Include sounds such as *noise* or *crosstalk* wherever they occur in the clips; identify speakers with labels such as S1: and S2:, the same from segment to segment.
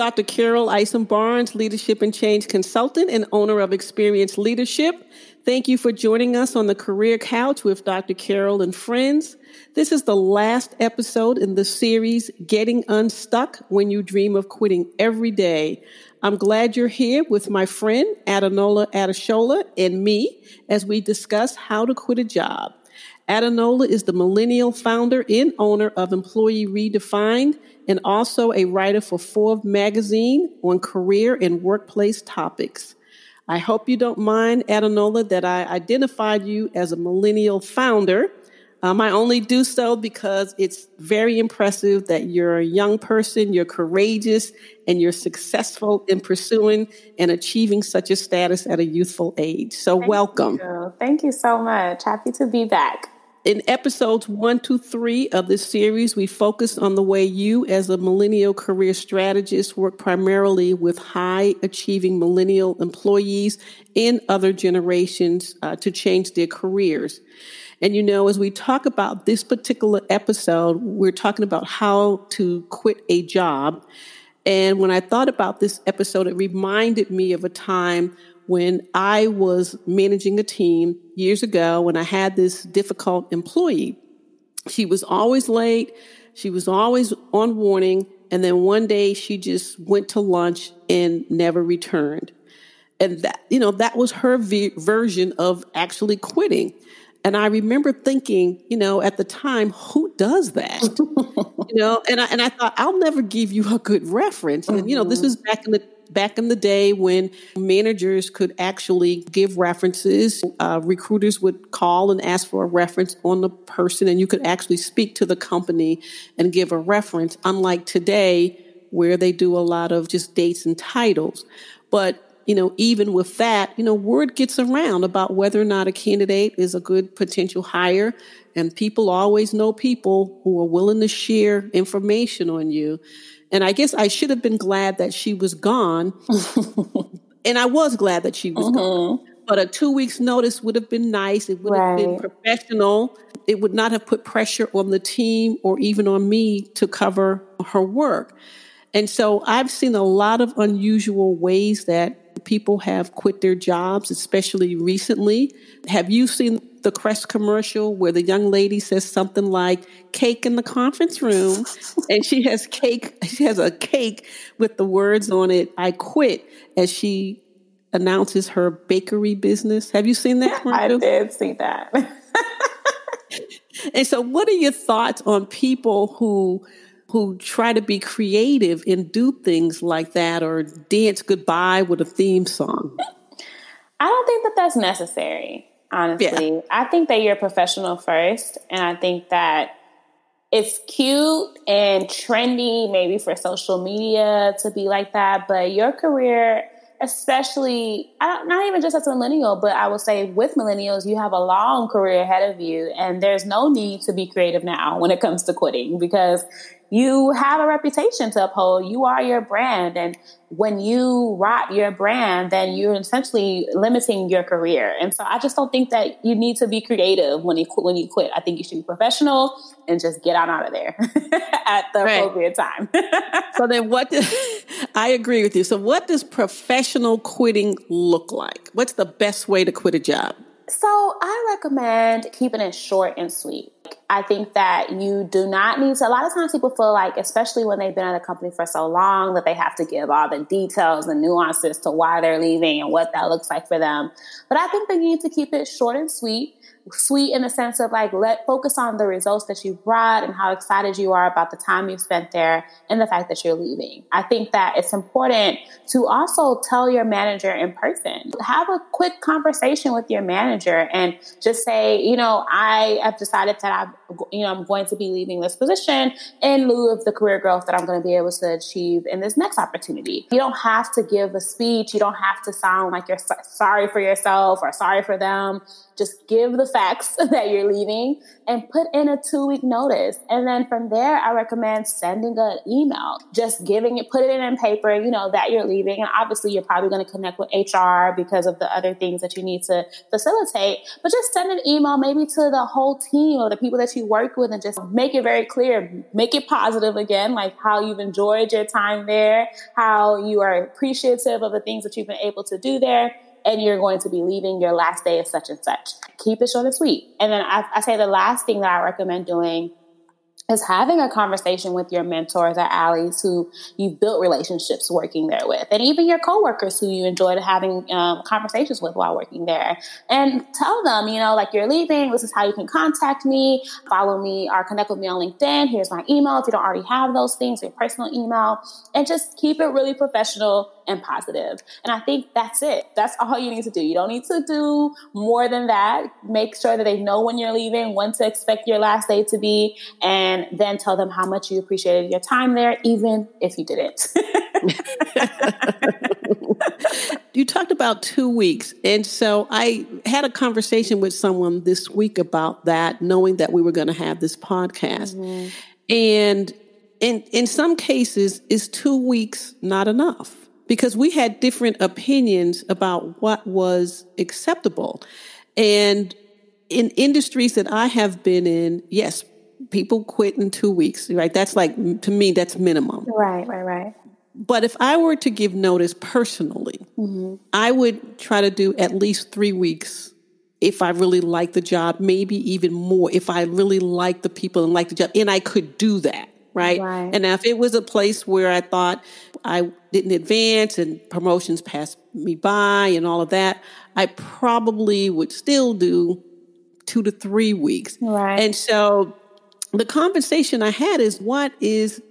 S1: Dr. Carol Isom Barnes, Leadership and Change Consultant and owner of Experience Leadership. Thank you for joining us on the Career Couch with Dr. Carol and friends. This is the last episode in the series, Getting Unstuck When You Dream of Quitting Every Day. I'm glad you're here with my friend Adunola Adeshola and me as we discuss how to quit a job. Adunola is the millennial founder and owner of Employee Redefined and also a writer for Forbes magazine on career and workplace topics. I hope you don't mind, Adunola, that I identified you as a millennial founder. Um, I only do so because it's very impressive that you're a young person, you're courageous, and you're successful in pursuing and achieving such a status at a youthful age. So,
S2: Thank
S1: welcome.
S2: You. Thank you so much. Happy to be back.
S1: In episodes one to three of this series, we focus on the way you, as a millennial career strategist, work primarily with high achieving millennial employees in other generations uh, to change their careers. And you know, as we talk about this particular episode, we're talking about how to quit a job. And when I thought about this episode, it reminded me of a time when I was managing a team years ago when I had this difficult employee. She was always late. She was always on warning. And then one day she just went to lunch and never returned. And that, you know, that was her v- version of actually quitting. And I remember thinking, you know, at the time, who does that? *laughs* you know, and I, and I thought, I'll never give you a good reference. And, you know, this mm-hmm. was back in the back in the day when managers could actually give references, uh, recruiters would call and ask for a reference on the person, and you could actually speak to the company and give a reference, unlike today where they do a lot of just dates and titles. But you know, even with that, you know, word gets around about whether or not a candidate is a good potential hire. And people always know people who are willing to share information on you. And I guess I should have been glad that she was gone. *laughs* and I was glad that she was mm-hmm. gone. But a two weeks notice would have been nice. It would right. have been professional. It would not have put pressure on the team or even on me to cover her work. And so I've seen a lot of unusual ways that people have quit their jobs, especially recently. Have you seen the Crest commercial where the young lady says something like cake in the conference room *laughs* and she has cake she has a cake with the words on it I quit as she announces her bakery business. Have you seen that
S2: commercial? I did see that. *laughs*
S1: and so what are your thoughts on people who who try to be creative and do things like that or dance goodbye with a theme song?
S2: I don't think that that's necessary honestly. Yeah. I think that you're a professional first, and I think that it's cute and trendy maybe for social media to be like that, but your career especially not even just as a millennial, but I would say with millennials, you have a long career ahead of you, and there's no need to be creative now when it comes to quitting because you have a reputation to uphold. You are your brand. And when you rot your brand, then you're essentially limiting your career. And so I just don't think that you need to be creative when you when you quit. I think you should be professional and just get on out of there *laughs* at the right. appropriate time. *laughs*
S1: so then what does, *laughs* I agree with you. So what does professional quitting look like? What's the best way to quit a job?
S2: So I recommend keeping it short and sweet. I think that you do not need to. A lot of times people feel like, especially when they've been at a company for so long, that they have to give all the details and nuances to why they're leaving and what that looks like for them. But I think they need to keep it short and sweet sweet in the sense of like let focus on the results that you brought and how excited you are about the time you spent there and the fact that you're leaving. I think that it's important to also tell your manager in person. Have a quick conversation with your manager and just say, you know, I have decided that I you know, I'm going to be leaving this position in lieu of the career growth that I'm going to be able to achieve in this next opportunity. You don't have to give a speech. You don't have to sound like you're sorry for yourself or sorry for them. Just give the facts *laughs* that you're leaving and put in a two week notice. And then from there, I recommend sending an email, just giving it, put it in paper, you know, that you're leaving. And obviously, you're probably going to connect with HR because of the other things that you need to facilitate. But just send an email maybe to the whole team or the people people that you work with and just make it very clear, make it positive again, like how you've enjoyed your time there, how you are appreciative of the things that you've been able to do there and you're going to be leaving your last day of such and such. Keep it short and sweet. And then I, I say the last thing that I recommend doing is having a conversation with your mentors or allies who you've built relationships working there with, and even your coworkers who you enjoyed having um, conversations with while working there. And tell them, you know, like you're leaving, this is how you can contact me, follow me or connect with me on LinkedIn. Here's my email if you don't already have those things, your personal email, and just keep it really professional and positive. And I think that's it. That's all you need to do. You don't need to do more than that. Make sure that they know when you're leaving, when to expect your last day to be, and then tell them how much you appreciated your time there, even if you didn't. *laughs*
S1: you talked about two weeks. And so I had a conversation with someone this week about that, knowing that we were going to have this podcast. Mm-hmm. And in, in some cases, is two weeks not enough? Because we had different opinions about what was acceptable. And in industries that I have been in, yes, people quit in two weeks, right? That's like, to me, that's minimum.
S2: Right, right, right.
S1: But if I were to give notice personally, mm-hmm. I would try to do at least three weeks if I really like the job, maybe even more if I really like the people and like the job, and I could do that. Right? right. And if it was a place where I thought I didn't advance and promotions passed me by and all of that, I probably would still do two to three weeks.
S2: Right.
S1: And so the conversation I had is what is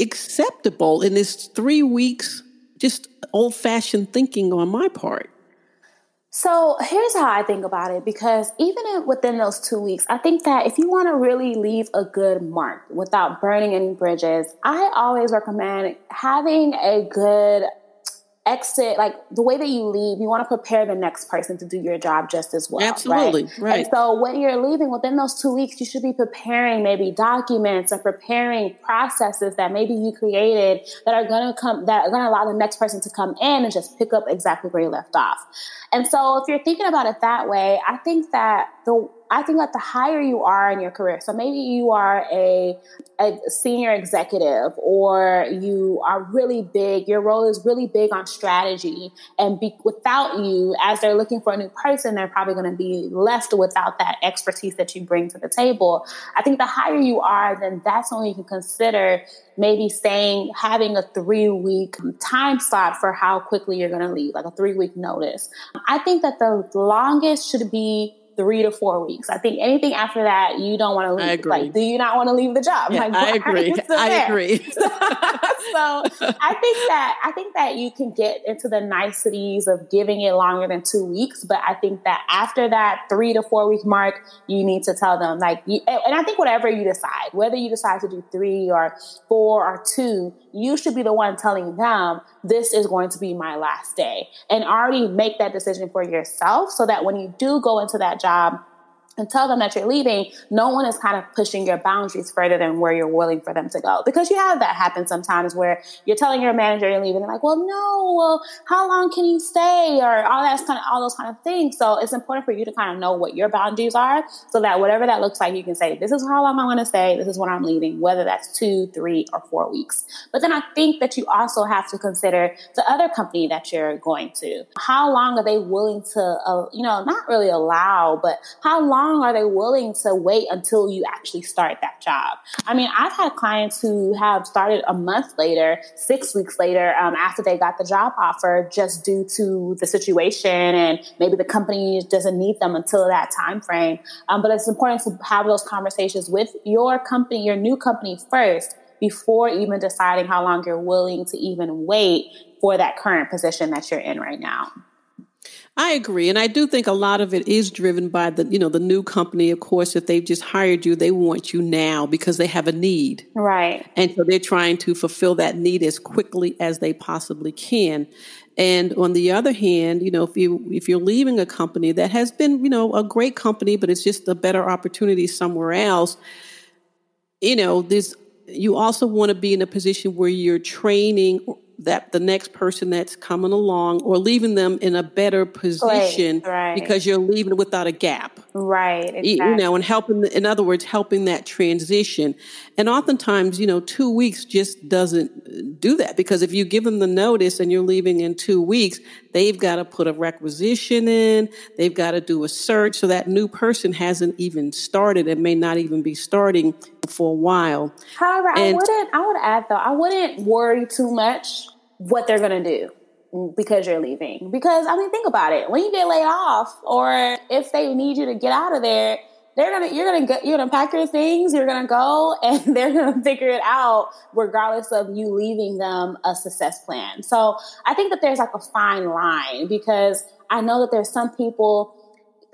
S1: acceptable in this three weeks, just old fashioned thinking on my part.
S2: So here's how I think about it because even within those two weeks, I think that if you want to really leave a good mark without burning any bridges, I always recommend having a good exit, like the way that you leave, you want to prepare the next person to do your job just as well.
S1: Absolutely. Right. right.
S2: And so when you're leaving within those two weeks, you should be preparing maybe documents or preparing processes that maybe you created that are going to come, that are going to allow the next person to come in and just pick up exactly where you left off. And so if you're thinking about it that way, I think that the I think that the higher you are in your career, so maybe you are a, a senior executive or you are really big, your role is really big on strategy. And be, without you, as they're looking for a new person, they're probably going to be left without that expertise that you bring to the table. I think the higher you are, then that's when you can consider maybe staying, having a three week time slot for how quickly you're going to leave, like a three week notice. I think that the longest should be three to four weeks. I think anything after that, you don't want to leave.
S1: I agree.
S2: Like, do you not want to leave the job?
S1: Yeah,
S2: like,
S1: I agree. I agree. *laughs*
S2: so, so *laughs* I think that I think that you can get into the niceties of giving it longer than two weeks, but I think that after that three to four week mark, you need to tell them like, you, and I think whatever you decide, whether you decide to do three or four or two, you should be the one telling them this is going to be my last day. And already make that decision for yourself so that when you do go into that job and tell them that you're leaving, no one is kind of pushing your boundaries further than where you're willing for them to go. Because you have that happen sometimes where you're telling your manager you're leaving, they're like, well, no, well, how long can you stay? Or all that's kind of all those kind of things. So it's important for you to kind of know what your boundaries are so that whatever that looks like, you can say, this is how long I want to stay, this is when I'm leaving, whether that's two, three, or four weeks. But then I think that you also have to consider the other company that you're going to. How long are they willing to, uh, you know, not really allow, but how long long are they willing to wait until you actually start that job? I mean, I've had clients who have started a month later, six weeks later, um, after they got the job offer, just due to the situation and maybe the company doesn't need them until that time frame. Um, but it's important to have those conversations with your company, your new company first, before even deciding how long you're willing to even wait for that current position that you're in right now.
S1: I agree. And I do think a lot of it is driven by the, you know, the new company. Of course, if they've just hired you, they want you now because they have a need.
S2: Right.
S1: And so they're trying to fulfill that need as quickly as they possibly can. And on the other hand, you know, if you if you're leaving a company that has been, you know, a great company, but it's just a better opportunity somewhere else, you know, there's you also want to be in a position where you're training that the next person that's coming along or leaving them in a better position
S2: right, right.
S1: because you're leaving without a gap.
S2: Right. Exactly.
S1: You know, and helping, in other words, helping that transition. And oftentimes, you know, two weeks just doesn't uh, do that because if you give them the notice and you're leaving in two weeks, they've got to put a requisition in, they've got to do a search. So that new person hasn't even started and may not even be starting for a while.
S2: However, and, I wouldn't, I would add though, I wouldn't worry too much what they're going to do because you're leaving. Because I mean, think about it. When you get laid off, or if they need you to get out of there, they're gonna you're gonna you're gonna pack your things. You're gonna go, *laughs* and they're gonna figure it out, regardless of you leaving them a success plan. So I think that there's like a fine line because I know that there's some people.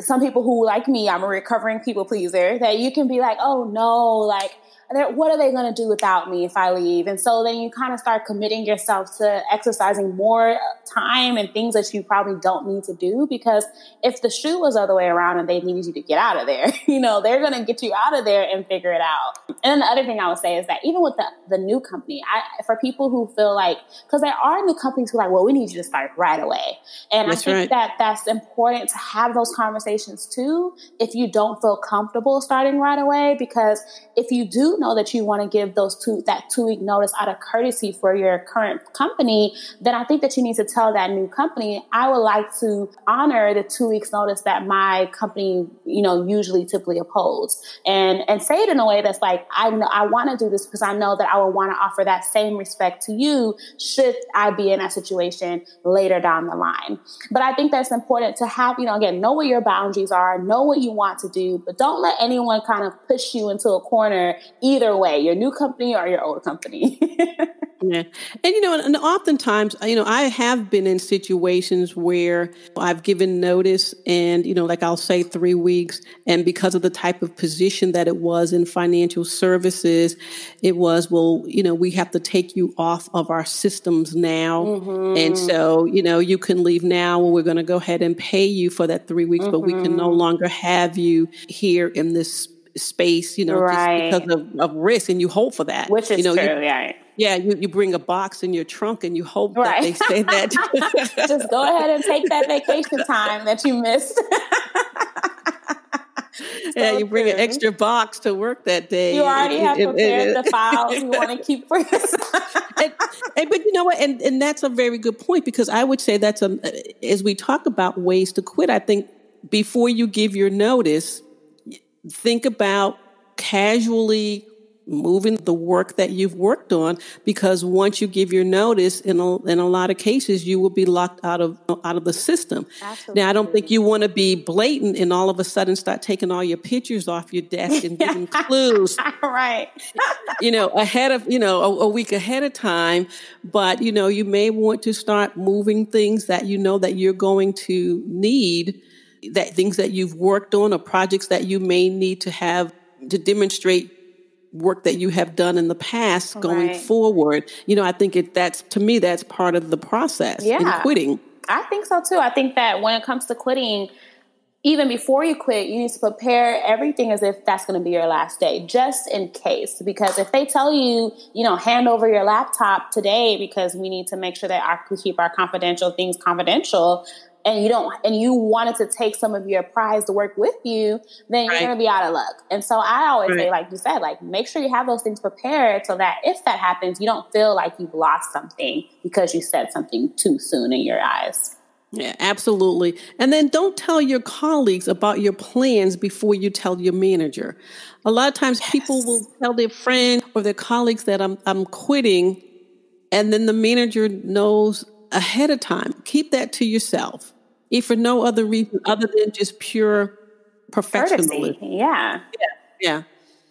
S2: Some people who, like me, I'm a recovering people pleaser, that you can be like, oh no, like, what are they going to do without me if I leave? And so then you kind of start committing yourself to exercising more time and things that you probably don't need to do because if the shoe was the other way around and they needed you to get out of there, *laughs* you know, they're going to get you out of there and figure it out. And then the other thing I would say is that even with the, the new company, I, for people who feel like, because there are new companies who are like, well, we need you to start right away. And that's I think right. that that's important to have those conversations too if you don't feel comfortable starting right away because if you do know that you want to give those two that two week notice out of courtesy for your current company, then I think that you need to tell that new company, I would like to honor the two weeks notice that my company, you know, usually typically upholds, and and say it in a way that's like I know I want to do this because I know that I would want to offer that same respect to you should I be in that situation later down the line. But I think that's important to have, you know, again, know what your boundaries are, know what you want to do, but don't let anyone kind of push you into a corner either way, your new company or your old company. *laughs*
S1: yeah. And, you know, and oftentimes, you know, I have been in situations where I've given notice and, you know, like I'll say three weeks. And because of the type of position that it was in financial services, it was, well, you know, we have to take you off of our systems now. Mm-hmm. And so, you know, you can leave now and we're going to go ahead and pay you for that three weeks, mm-hmm. but we can no mm-hmm. longer have you here in this space, you know, right. just because of, of, risk, and you hope for that.
S2: Which is
S1: you know,
S2: true,
S1: you,
S2: yeah.
S1: Yeah, you, you bring a box in your trunk and you hope right. that they say that. *laughs*
S2: just go ahead and take that vacation time that you missed. *laughs*
S1: yeah, you bring true. an extra box to work that day.
S2: You already have prepared the files you want to *laughs* keep for yourself.
S1: but you know what? And and that's a very good point because I would say that's a as we talk about ways to quit. I think before you give your notice, think about casually moving the work that you've worked on because once you give your notice in a, in a lot of cases you will be locked out of out of the system. Absolutely. now i don't think you want to be blatant and all of a sudden start taking all your pictures off your desk and giving *laughs* clues
S2: right. *laughs*
S1: you know ahead of you know a, a week ahead of time. But you know you may want to start moving things that you know that you're going to need that things that you've worked on or projects that you may need to have to demonstrate work that you have done in the past right. going forward. You know, I think it that's to me that's part of the process yeah. in quitting.
S2: I think so too. I think that when it comes to quitting, even before you quit, you need to prepare everything as if that's going to be your last day, just in case. Because if they tell you, you know, hand over your laptop today because we need to make sure that our, we keep our confidential things confidential, and you don't and you wanted to take some of your prize to work with you, then you're right. gonna be out of luck. And so I always right. say, like you said, like make sure you have those things prepared so that if that happens, you don't feel like you've lost something because you said something too soon in your eyes.
S1: Yeah, absolutely. And then don't tell your colleagues about your plans before you tell your manager. A lot of times yes. people will tell their friends or their colleagues that I'm I'm quitting and then the manager knows ahead of time. Keep that to yourself, if for no other reason other than just pure professionalism.
S2: Yeah.
S1: Yeah. Yeah.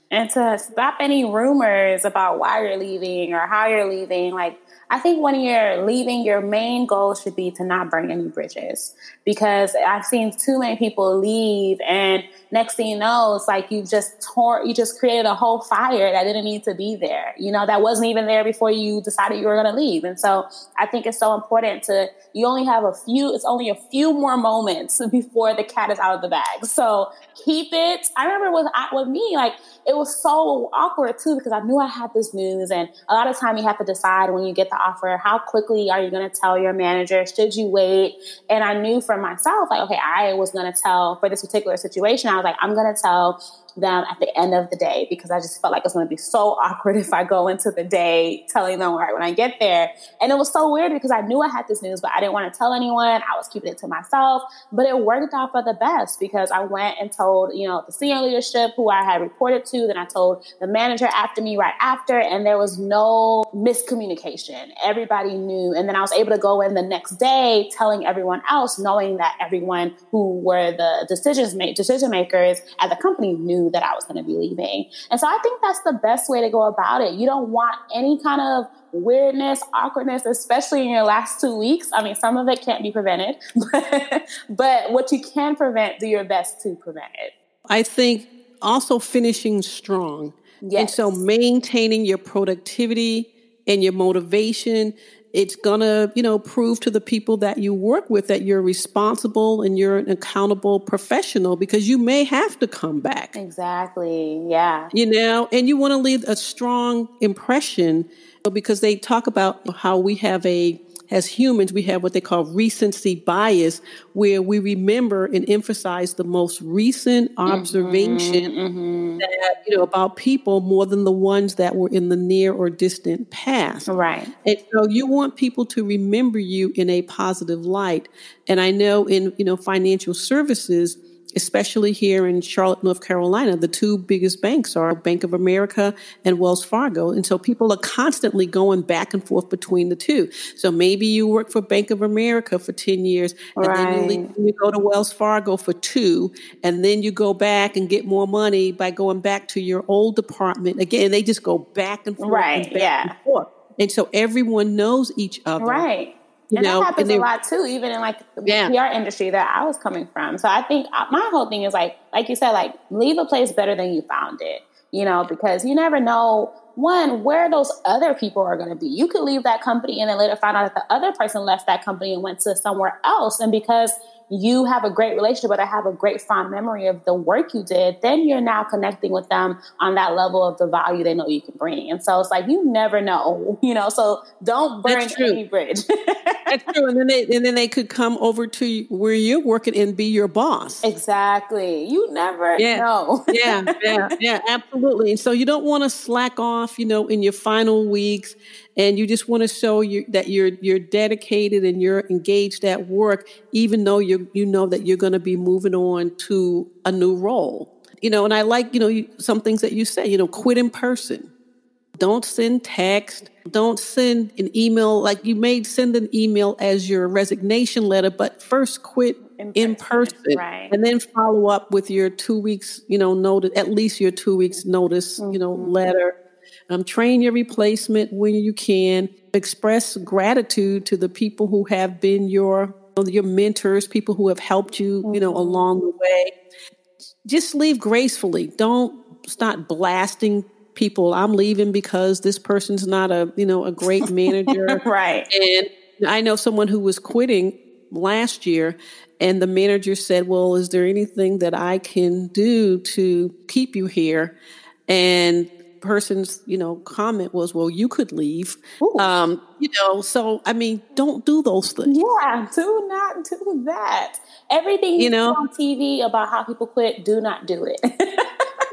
S2: And to stop any rumors about why you're leaving or how you're leaving, like I think when you're leaving, your main goal should be to not burn any bridges because I've seen too many people leave and next thing you know, it's like you just tore, you just created a whole fire that didn't need to be there. You know, that wasn't even there before you decided you were going to leave. And so I think it's so important to, you only have a few, it's only a few more moments *laughs* before the cat is out of the bag. So keep it. I remember with, with me, like it was so awkward too because I knew I had this news and a lot of time you have to decide when you get the offer? How quickly are you going to tell your manager? Should you wait? And I knew for myself, like, okay, I was going to tell for this particular situation, I was like, I'm going to tell them at the end of the day because I just felt like it's going to be so awkward *laughs* if I go into the day telling them right when I get there. And it was so weird because I knew I had this news, but I didn't want to tell anyone. I was keeping it to myself, but it worked out for the best because I went and told, you know, the senior leadership who I had reported to. Then I told the manager after me right after, and there was no miscommunication. Everybody knew. And then I was able to go in the next day telling everyone else, knowing that everyone who were the decisions ma- decision makers at the company knew that I was going to be leaving. And so I think that's the best way to go about it. You don't want any kind of weirdness, awkwardness, especially in your last two weeks. I mean, some of it can't be prevented, but, *laughs* but what you can prevent, do your best to prevent it.
S1: I think also finishing strong. Yes. And so maintaining your productivity and your motivation it's going to, you know, prove to the people that you work with that you're responsible and you're an accountable professional because you may have to come back.
S2: Exactly. Yeah.
S1: You know, and you want to leave a strong impression because they talk about how we have a as humans, we have what they call recency bias, where we remember and emphasize the most recent observation mm-hmm, mm-hmm. that, you know, about people more than the ones that were in the near or distant past.
S2: Right.
S1: And so you want people to remember you in a positive light. And I know in, you know, financial services, especially here in Charlotte, North Carolina, the two biggest banks are Bank of America and Wells Fargo. And so people are constantly going back and forth between the two. So maybe you work for Bank of America for 10 years and right. then you, leave, you go to Wells Fargo for two, and then you go back and get more money by going back to your old department. Again, they just go back and forth.
S2: Right.
S1: And
S2: yeah.
S1: And, forth. and so everyone knows each other.
S2: Right. You and know, that happens a lot too, even in like the yeah. PR industry that I was coming from. So I think uh, my whole thing is like, like you said, like leave a place better than you found it. You know, because you never know one where those other people are going to be. You could leave that company and then later find out that the other person left that company and went to somewhere else, and because you have a great relationship, but I have a great fond memory of the work you did, then you're now connecting with them on that level of the value they know you can bring. And so it's like you never know, *laughs* you know. So don't burn any bridge.
S1: That's true. And then they and then they could come over to where you're working and be your boss.
S2: Exactly. You never
S1: yeah.
S2: know. *laughs*
S1: yeah, yeah, yeah, absolutely. And so you don't want to slack off, you know, in your final weeks and you just want to show you that you're you're dedicated and you're engaged at work even though you you know that you're going to be moving on to a new role you know and i like you know you, some things that you say you know quit in person don't send text don't send an email like you may send an email as your resignation letter but first quit in person, in person
S2: right.
S1: and then follow up with your two weeks you know notice at least your two weeks notice mm-hmm. you know mm-hmm. letter um, train your replacement when you can. Express gratitude to the people who have been your your mentors, people who have helped you, you know, mm-hmm. along the way. Just leave gracefully. Don't start blasting people. I'm leaving because this person's not a, you know, a great *laughs* manager.
S2: right.
S1: And I know someone who was quitting last year and the manager said, "Well, is there anything that I can do to keep you here?" And person's you know comment was well you could leave. Um you know so i mean don't do those things.
S2: Yeah do not do that. Everything you know? on tv about how people quit do not do it. *laughs*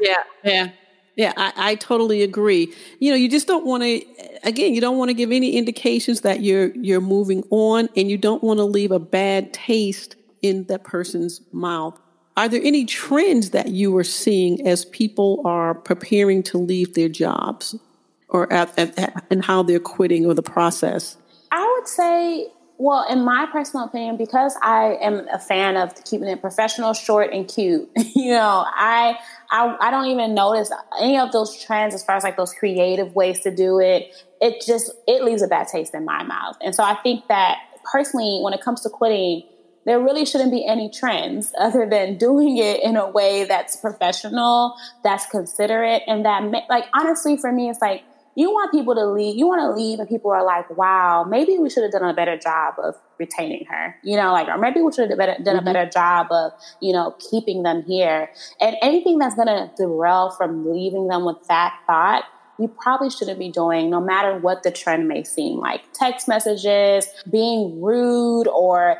S1: Yeah yeah yeah I, I totally agree. You know you just don't want to again you don't want to give any indications that you're you're moving on and you don't want to leave a bad taste in that person's mouth are there any trends that you are seeing as people are preparing to leave their jobs or at, at, at, and how they're quitting or the process?
S2: I would say, well, in my personal opinion, because I am a fan of keeping it professional, short, and cute, *laughs* you know, I, I, I don't even notice any of those trends as far as like those creative ways to do it. It just, it leaves a bad taste in my mouth. And so I think that personally, when it comes to quitting, there really shouldn't be any trends other than doing it in a way that's professional, that's considerate, and that, like, honestly, for me, it's like, you want people to leave, you want to leave, and people are like, wow, maybe we should have done a better job of retaining her, you know, like, or maybe we should have done a mm-hmm. better job of, you know, keeping them here. And anything that's going to derail from leaving them with that thought, you probably shouldn't be doing, no matter what the trend may seem like text messages, being rude, or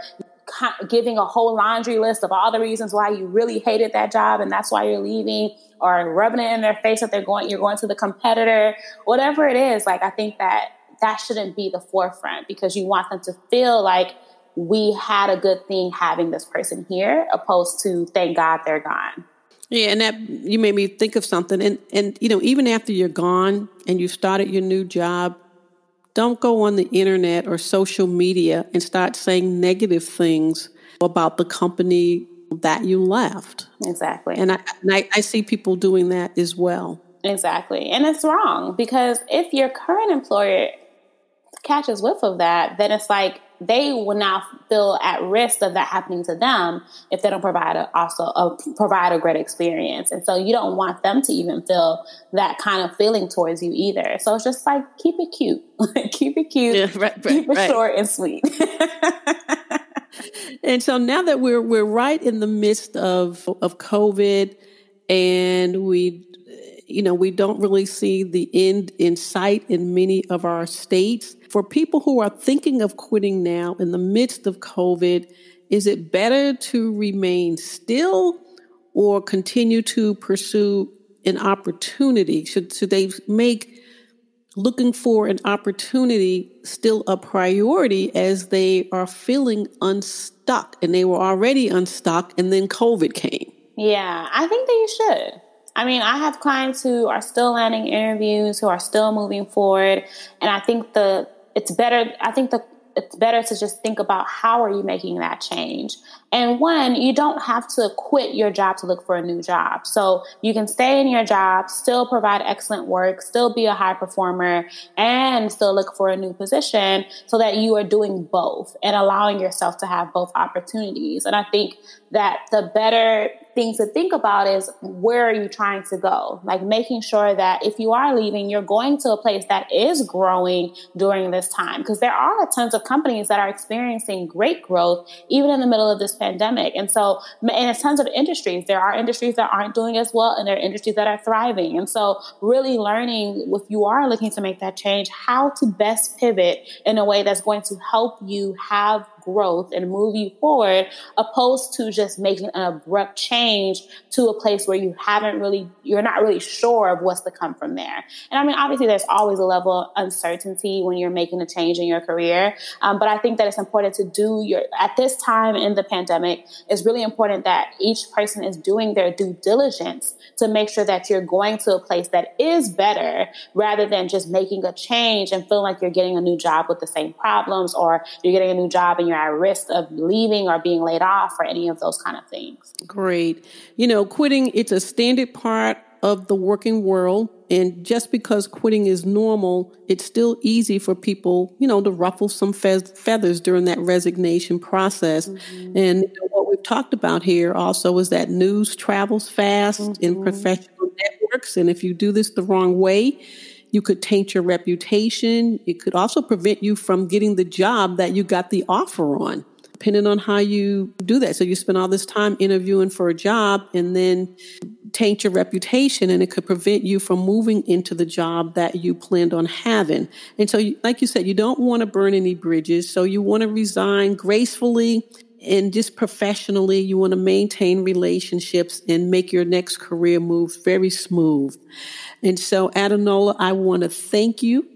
S2: giving a whole laundry list of all the reasons why you really hated that job and that's why you're leaving or rubbing it in their face that they're going you're going to the competitor whatever it is like i think that that shouldn't be the forefront because you want them to feel like we had a good thing having this person here opposed to thank god they're gone
S1: yeah, and that you made me think of something. And and you know, even after you're gone and you've started your new job, don't go on the internet or social media and start saying negative things about the company that you left.
S2: Exactly.
S1: And I, and I, I see people doing that as well.
S2: Exactly. And it's wrong because if your current employer catches whiff of that, then it's like they will now feel at risk of that happening to them if they don't provide a, also a, provide a great experience. And so you don't want them to even feel that kind of feeling towards you either. So it's just like keep it cute, *laughs* keep it cute, yeah, right, right, keep it right. short and sweet. *laughs*
S1: and so now that we're we're right in the midst of of COVID, and we you know, we don't really see the end in sight in many of our states. For people who are thinking of quitting now in the midst of COVID, is it better to remain still or continue to pursue an opportunity? Should, should they make looking for an opportunity still a priority as they are feeling unstuck and they were already unstuck and then COVID came?
S2: Yeah, I think that you should. I mean, I have clients who are still landing interviews, who are still moving forward, and I think the it's better. I think the it's better to just think about how are you making that change. And one, you don't have to quit your job to look for a new job. So you can stay in your job, still provide excellent work, still be a high performer, and still look for a new position so that you are doing both and allowing yourself to have both opportunities. And I think that the better things to think about is where are you trying to go? Like making sure that if you are leaving, you're going to a place that is growing during this time. Because there are tons of companies that are experiencing great growth even in the middle of this pandemic. And so, and tons of industries. There are industries that aren't doing as well, and there are industries that are thriving. And so, really learning if you are looking to make that change, how to best pivot in a way that's going to help you have growth and move you forward, opposed to just making an abrupt change to a place where you haven't really, you're not really sure of what's to come from there. And I mean, obviously, there's always a level of uncertainty when you're making a change in your career. Um, but I think that it's important to do your, at this time in the pandemic, it's really important that each person is doing their due diligence to make sure that you're going to a place that is better rather than just making a change and feeling like you're getting a new job with the same problems or you're getting a new job and you're at risk of leaving or being laid off or any of those kind of things.
S1: Great. You know, quitting, it's a standard part of the working world. And just because quitting is normal, it's still easy for people, you know, to ruffle some fe- feathers during that resignation process. Mm-hmm. And what we've talked about here also is that news travels fast mm-hmm. in professional networks. And if you do this the wrong way, you could taint your reputation. It could also prevent you from getting the job that you got the offer on, depending on how you do that. So you spend all this time interviewing for a job and then taint your reputation and it could prevent you from moving into the job that you planned on having. And so, like you said, you don't want to burn any bridges. So you want to resign gracefully and just professionally. You want to maintain relationships and make your next career move very smooth. And so, Adunola, I want to thank you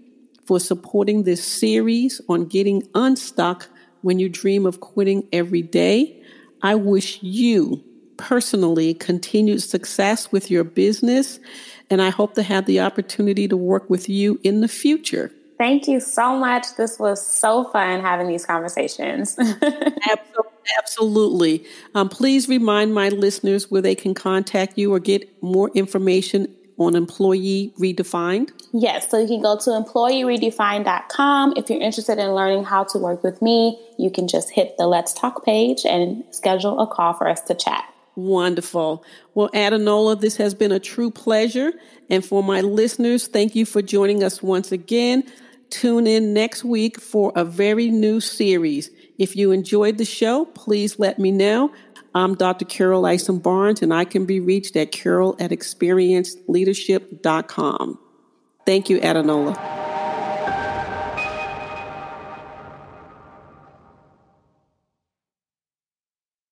S1: for supporting this series on getting unstuck when you dream of quitting every day. I wish you personally continued success with your business, and I hope to have the opportunity to work with you in the future.
S2: Thank you so much. This was so fun having these conversations. *laughs*
S1: Absolutely. Um, please remind my listeners where they can contact you or get more information on Employee Redefined?
S2: Yes, so you can go to employeeredefined.com. If you're interested in learning how to work with me, you can just hit the Let's Talk page and schedule a call for us to chat.
S1: Wonderful. Well, Adunola, this has been a true pleasure. And for my listeners, thank you for joining us once again. Tune in next week for a very new series. If you enjoyed the show, please let me know. I'm Dr. Carol Isom Barnes, and I can be reached at carol at experienceleadership.com. Thank you, Adunola.